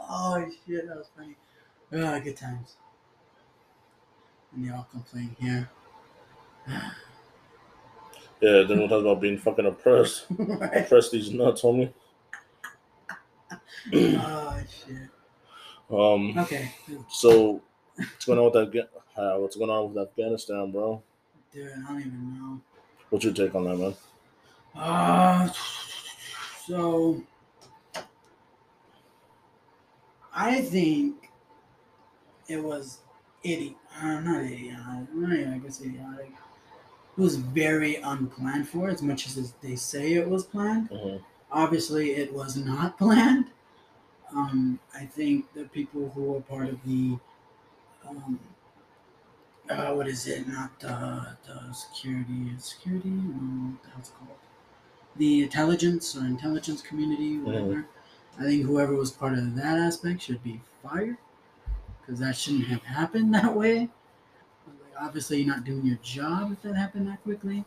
oh shit, that was funny. Oh, good times. And they all complain here. Yeah, then we'll talk about being fucking oppressed. right. Oppress these nuts, homie. Oh shit. Um. Okay, So, what's going on with that? Uh, what's going on with Afghanistan, bro? dude, I don't even know. What's your take on that, man? Uh, so I think it was idi- uh, not idiotic. Not even, I guess idiotic. It was very unplanned for, as much as they say it was planned. Mhm. Obviously, it was not planned. Um, I think the people who were part of the, um, uh, what is it? Not the, the security, security? No, what the hell's it called? The intelligence or intelligence community, whatever. I think whoever was part of that aspect should be fired because that shouldn't have happened that way. obviously you're not doing your job if that happened that quickly.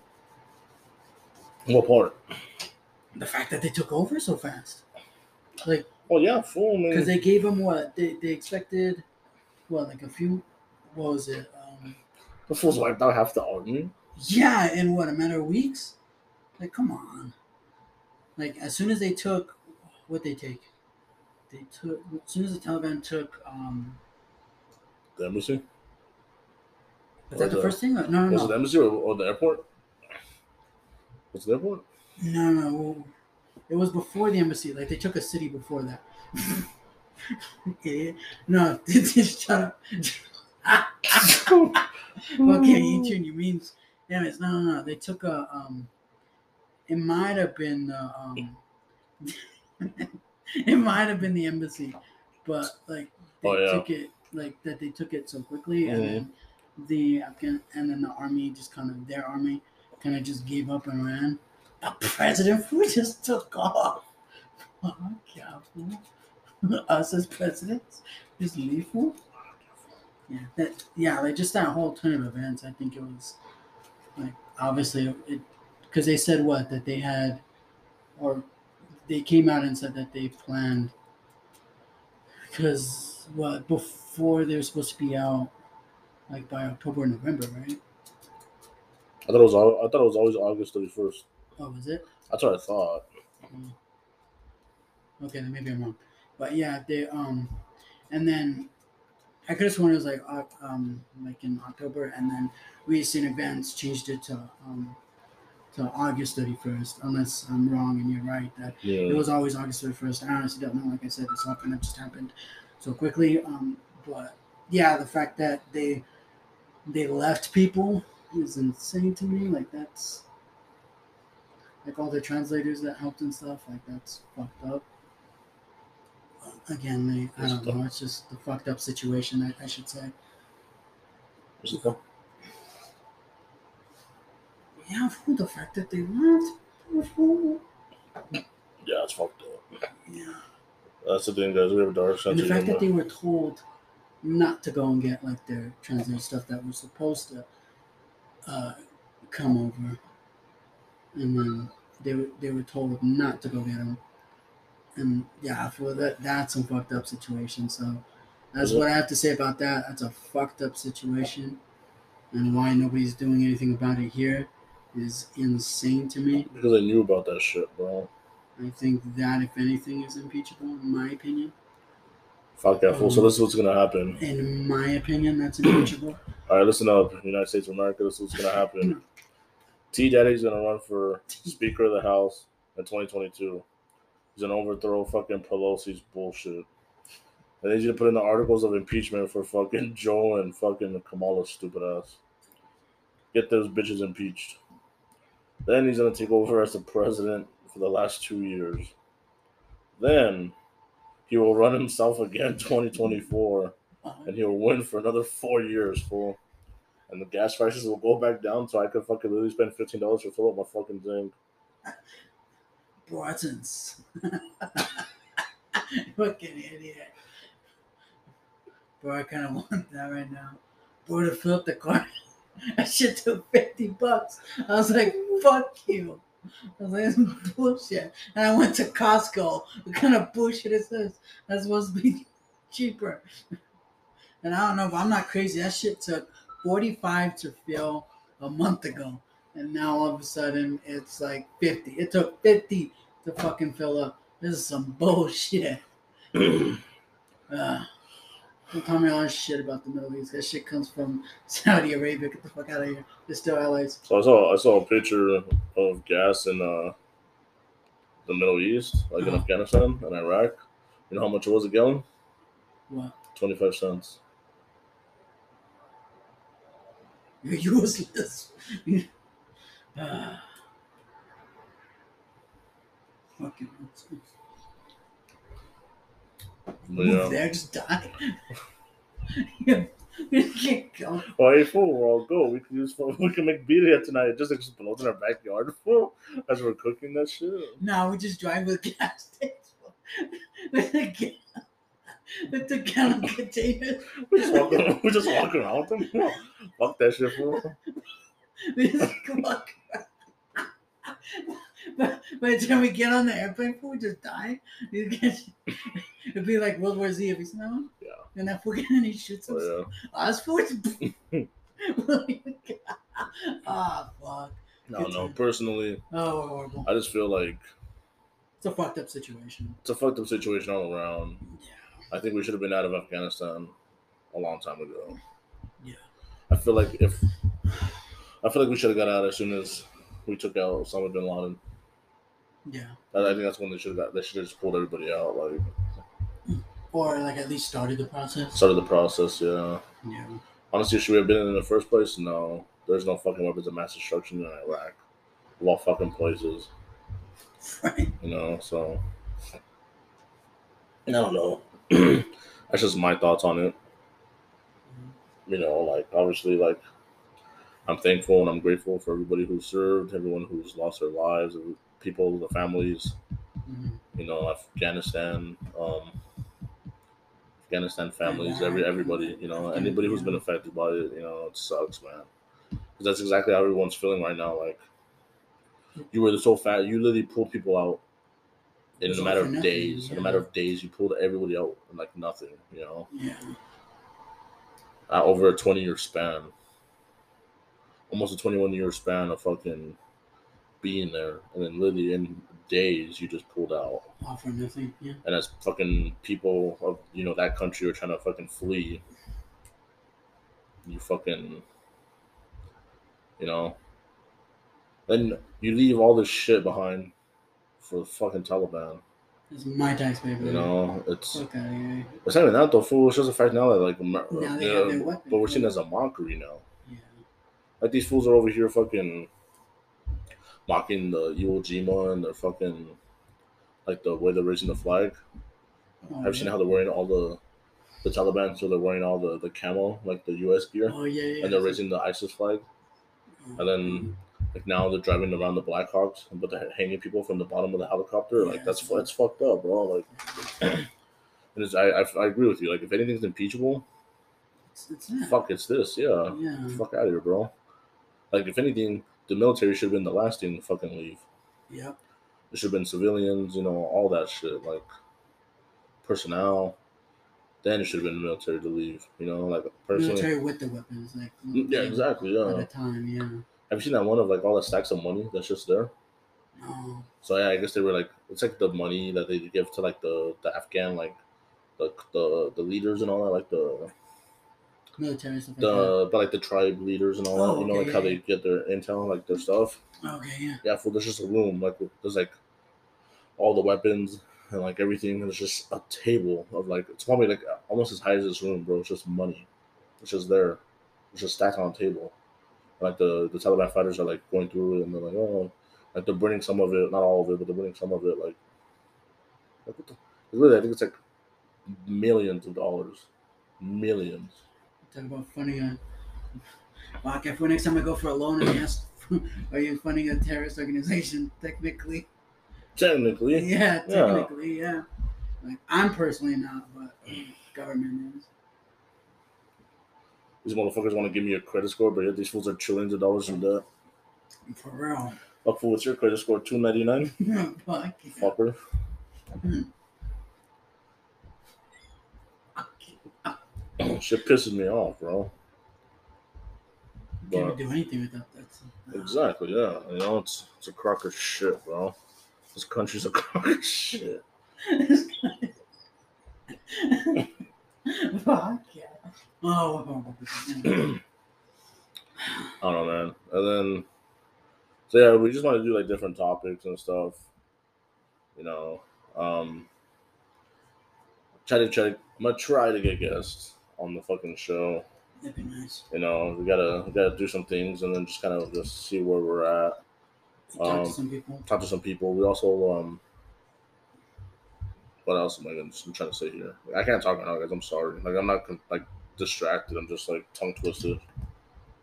What part? The fact that they took over so fast, like Well, yeah, fool. I because they gave them what they, they expected, what like a few, what was it? Um, the fools wiped out half the army. yeah, in what a matter of weeks. Like, come on. Like as soon as they took, what they take, they took as soon as the Taliban took. um The embassy. Was that the the- first thing? No, no, Was no. it the embassy or, or the airport? Was it the airport? No, no, well, it was before the embassy. Like they took a city before that. Idiot. No, shut up. okay, you mean damn it? No, no, no. They took a um. It might have been the um. it might have been the embassy, but like they Oh, yeah. took it like that. They took it so quickly, and then the Afghan and then the army just kind of their army kind of just gave up and ran. The president who just took off. Us as presidents just leave fool. Yeah, that yeah, like just that whole turn of events. I think it was like obviously it because they said what that they had or they came out and said that they planned because what before they were supposed to be out like by October or November, right? I thought it was. I thought it was always August thirty first. Oh, was it? That's what I thought. Okay, then maybe I'm wrong. But yeah, they um, and then I could have sworn it was like um like in October, and then we seen events changed it to um August 31st. Unless I'm wrong and you're right that Yeah. it was always August 31st. I honestly don't know. Like I said, this all kind of just happened so quickly. Um, but yeah, the fact that they they left people is insane to me. Like that's like all the translators that helped and stuff. Like that's fucked up. Again, they, I don't know. It's just the fucked up situation. I, I should say. What's it called? Yeah, fool, the fact that they left. fool. Yeah, it's fucked up. Yeah. That's the thing, guys. We have a dark And the fact that they were told not to go and get like their translated stuff that was supposed to uh, come over, and then they were they were told not to go get them, and yeah, for that that's some fucked up situation. So that's what I have to say about that. That's a fucked up situation, and why nobody's doing anything about it here is insane to me. Because I knew about that shit, bro. I think that if anything is impeachable, in my opinion. Fuck that fool. So this is what's gonna happen. In my opinion, that's impeachable. All right, listen up, United States of America. This is what's gonna happen. T Daddy's gonna run for Speaker of the House in 2022. He's gonna overthrow fucking Pelosi's bullshit. I need you to put in the articles of impeachment for fucking Joe and fucking Kamala's stupid ass. Get those bitches impeached. Then he's gonna take over as the president for the last two years. Then he will run himself again 2024 and he'll win for another four years, fool. And the gas prices will go back down, so I could fucking literally spend fifteen dollars to fill up my fucking thing. Bratons. Fucking idiot. Bro, I kind of want that right now. Bro, to fill up the car. That shit took 50 bucks. I was like, fuck you. I was like, this is bullshit. And I went to Costco. What kind of bullshit is this? That's supposed to be cheaper. And I don't know, but I'm not crazy. That shit took 45 to fill a month ago. And now all of a sudden it's like 50. It took 50 to fucking fill up. This is some bullshit. Uh, don't tell me all this shit about the Middle East. That shit comes from Saudi Arabia. Get the fuck out of here. They're still allies. So I saw I saw a picture of gas in uh, the Middle East, like in Uh-huh. Afghanistan and Iraq. You know how much it was a gallon? What? Twenty five cents. You're useless. uh, fucking nonsense. But Move yeah. there, just die. you you can't go. Oh, hey, fool, we're all go. We can use we can make birria tonight. It just explodes in our backyard, fool, as we're cooking that shit. No, we just drive with gas tanks. with gas, With the gallon containers. We just walk around, we just walk around with them. Fuck that shit, fool. We just walk around. But by the time we get on the airplane, fool, we just die. It'd be like World War Z if smell him. Yeah. And that fool and he shoots himself. Oh, Us fools. Ah, fuck. yeah. No, no. Personally, Oh, horrible. I just feel like It's a fucked up situation. it's a fucked up situation all around. Yeah. I think we should have been out of Afghanistan a long time ago. Yeah. I feel like if I feel like we should have got out as soon as we took out Osama bin Laden. Yeah. I, I think that's when they should have got. They should have just pulled everybody out. Like Or like at least started the process. started the process. Yeah. Yeah. Honestly, should we have been in in the first place? No. There's no fucking weapons of mass destruction in Iraq. Of all fucking places. Right. You know. So I don't know. that's just my thoughts on it. you know, like obviously, like I'm thankful and I'm grateful for everybody who served, everyone who's lost their lives, people, the families, Mhm. you know, Afghanistan, um, Afghanistan families, every everybody, you know, anybody who's been affected by it, you know, it sucks, man. 'Cause that's exactly how everyone's feeling right now. Like you were so fat, you literally pulled people out in It's a matter of nothing, days. In a matter of days, you pulled everybody out in like nothing, you know Yeah. uh, over a 20 year span. Almost a 21 year span of fucking being there. And then literally in days, you just pulled out. All for nothing. Yeah. And as fucking people of, you know, that country are trying to fucking flee, you fucking, you know, then you leave all this shit behind for the fucking Taliban. It's my tax paper. You know, it's okay. out of here. it's not even that though, fool. It's just the fact now that like, Amer- Now you uh, have know, but we're seen as a mockery now. Yeah. Like these fools are over here fucking mocking the Iwo Jima and they're fucking like the way they're raising the flag. Oh, Have you seen how they're wearing all the the Taliban? So they're wearing all the the camo like the U.S. gear, Oh yeah, yeah. and they're raising the ISIS flag. And then mm-hmm. like now they're driving around the Blackhawks, but they're hanging people from the bottom of the helicopter. Like Yeah, that's it's- that's fucked up, bro. Like, and it's, I, I I agree with you. Like if anything's impeachable, it's, it's fuck, it's this. Yeah. Yeah. Fuck out of here, bro. Like, if anything, the military should have been the last thing to fucking leave. Yeah. It should have been civilians, you know, all that shit, like personnel. Then it should have been the military to leave, you know, like personally. Military with the weapons, like. Mm, yeah, exactly. yeah. At a time, yeah. Have you seen that one of like all the stacks of money that's just there? No. So yeah, I guess they were like, it's like the money that they give to like the the Afghan like the the, the leaders and all that, like the Military stuff like the but like the tribe leaders and all Oh, that. You oh, know, okay, like how yeah, they get their intel, like their stuff. Okay, yeah. Yeah, for there's just a room like there's like all the weapons and like everything. There's just a table of like it's probably like almost as high as this room, bro. It's just money. It's just there. It's just stacked on a table. Like the the Taliban fighters are like going through it and they're like, oh, like they're burning some of it, not all of it, but they're burning some of it. Like, like what the, really, I think it's like millions of dollars, millions. Talk about funding a. Uh, well, okay, for next time I go for a loan and ask, are you funding a terrorist organization? Technically, Technically, yeah, Yeah. technically, yeah. Like I'm personally not, but um, government is. these motherfuckers want to give me a credit score, but yet these fools are trillions of dollars in debt. For real. Fuck fool, what's your credit score? Two ninety nine. Fuck. Fucker. Hmm. Shit pisses me off, bro. Can't do anything without that. exactly, yeah. You know, it's it's a crock of shit, bro. This country's a crock of shit. Fuck yeah. Oh, I don't know, man. And then, so yeah, we just want to do like different topics and stuff. You know, um, try to try. I'm gonna try to get guests on the fucking show. that'd be nice. You know, we gotta we gotta do some things and then just kind of just see where we're at. Talk Um, to some people. talk to some people. We also um what else am I gonna I'm trying to say here? I can't talk right now, guys. I'm sorry. Like I'm not like distracted. I'm just like tongue twisted.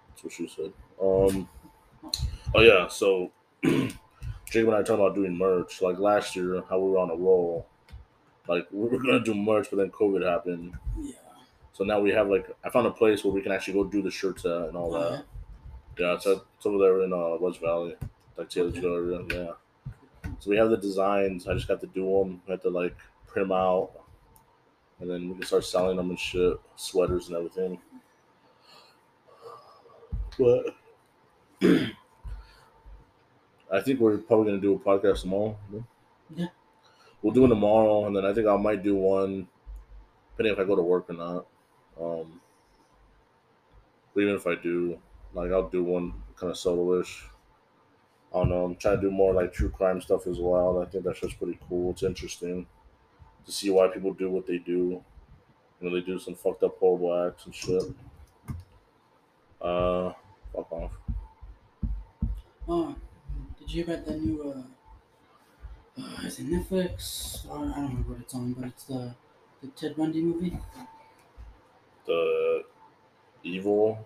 That's what she said. Um oh yeah, so Jacob and I talking about doing merch. Like last year, how we were on a roll. Like we were gonna do merch, but then COVID happened. Yeah. So now we have like I found a place where we can actually go do the shirts at and all Oh, that. Yeah, it's, at, it's over there in uh, West Valley, like Taylor Okay. area. Yeah. So we have the designs. I just got to do them. I have to like print them out, and then we can start selling them and shit, sweaters and everything. But I think we're probably gonna do a podcast tomorrow. Yeah. We'll do it tomorrow, and then I think I might do one, depending if I go to work or not. Um, but even if I do, like, I'll do one kind of solo-ish. I don't know. I'm trying to do more like true crime stuff as well. I think that's just pretty cool. It's interesting to see why people do what they do. You know, they do some fucked up horrible acts and shit. Uh, fuck off. Oh, did you hear about the new? Uh, uh, is it Netflix? Or, I don't know what it's on, but it's the the Ted Bundy movie. The evil,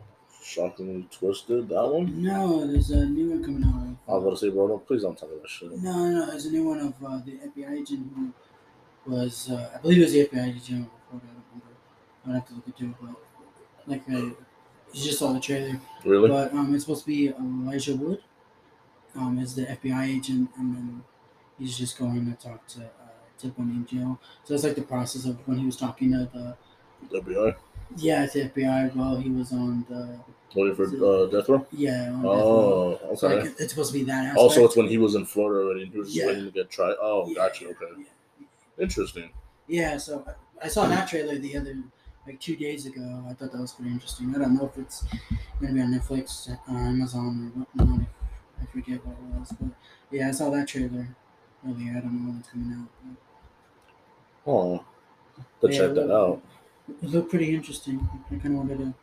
shockingly twisted. That one. No, there's a new one coming out. I was about to say, bro, don't, please don't tell me that shit. No, no, there's a new one of uh, the FBI agent who was, uh, I believe it was the FBI agent. Before, I don't remember. I'd have to look into it, but like, uh, you just saw the trailer. Really? But um, it's supposed to be Elijah Wood, um, as the FBI agent, and then he's just going to talk to uh, Bundy in jail. So it's like the process of when he was talking to the FBI. Yeah, it's the FBI well. he was on the Waiting for uh, death row. yeah. On death row. Oh, okay. like, it's supposed to be that. Aspect. Also, it's when he was in Florida and he was Yeah. waiting to get tried. Oh, Yeah, gotcha. Okay, yeah. interesting. Yeah, so I saw that trailer the other like two days ago. I thought that was pretty interesting. I don't know if it's gonna be on Netflix, uh, Amazon, or whatnot. I forget what it was, but yeah, I saw that trailer earlier. I don't know when it's coming out. But Oh, to Yeah, check that out. It looked pretty interesting. I kind of wanted to,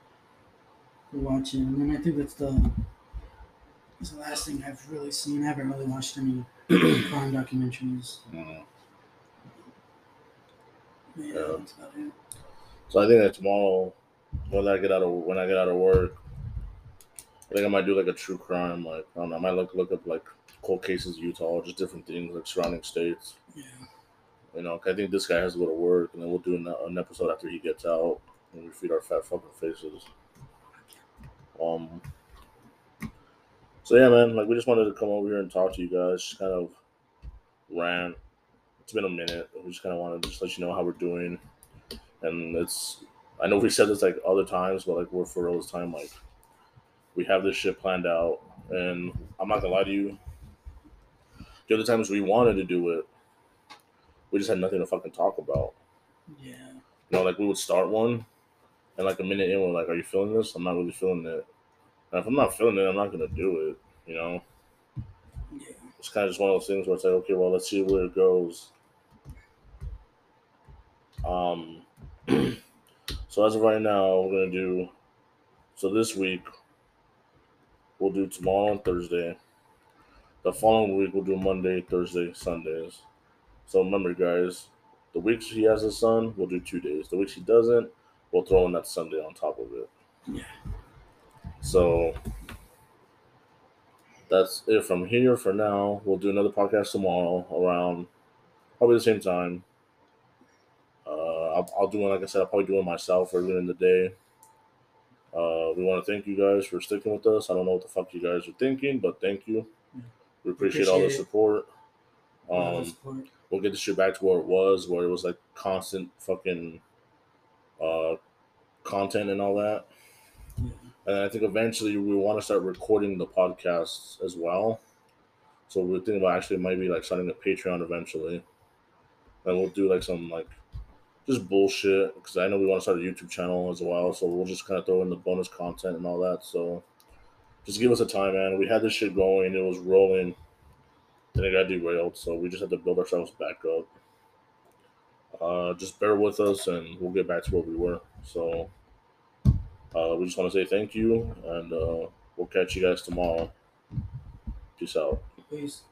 watch it, and then I think that's the that's the last thing I've really seen. I haven't really watched any crime documentaries. Mm. Yeah, Yeah. that's about it. So I think that tomorrow, when I get out of when I get out of work, I think I might do like a true crime. Like I don't know, I might look look up like cold cases Utah, just different things like surrounding states. Yeah. You know, I think this guy has to go to work, and then we'll do an, an episode after he gets out, and we feed our fat fucking faces. Um. So yeah, man, like we just wanted to come over here and talk to you guys, just kind of rant. It's been a minute. We just kind of wanted to just let you know how we're doing, and it's. I know we said this like other times, but like we're for real this time. Like we have this shit planned out, and I'm not gonna lie to you. The other times we wanted to do it, we just had nothing to fucking talk about. Yeah. You know, like we would start one, and like a minute in, we're like, "Are you feeling this?" I'm not really feeling it. And if I'm not feeling it, I'm not gonna do it. You know, Yeah. it's kind of just one of those things where it's like, okay, well, let's see where it goes. Um. so as of right now, we're gonna do. So this week, we'll do tomorrow and Thursday. The following week, we'll do Monday, Thursday, Sundays. So remember, guys, the week she has a son, we'll do two days. The week she doesn't, we'll throw in that Sunday on top of it. Yeah. So that's it from here for now. We'll do another podcast tomorrow around probably the same time. Uh, I'll, I'll do one, like I said, I'll probably do one myself earlier in the day. Uh, we want to thank you guys for sticking with us. I don't know what the fuck you guys are thinking, but thank you. We appreciate, all the support. Um, the support. We'll get the shit back to where it was, where it was like constant fucking uh, content and all that. Yeah. And I think eventually we want to start recording the podcasts as well. So we're thinking about actually maybe like starting a Patreon eventually. And we'll do like some like just bullshit because I know we want to start a YouTube channel as well. So we'll just kind of throw in the bonus content and all that. So just give us a time, man. We had this shit going, it was rolling. Then it got derailed, so we just had to build ourselves back up. Uh, just bear with us, and we'll get back to where we were. So, uh, we just want to say thank you, and uh, we'll catch you guys tomorrow. Peace out. Peace.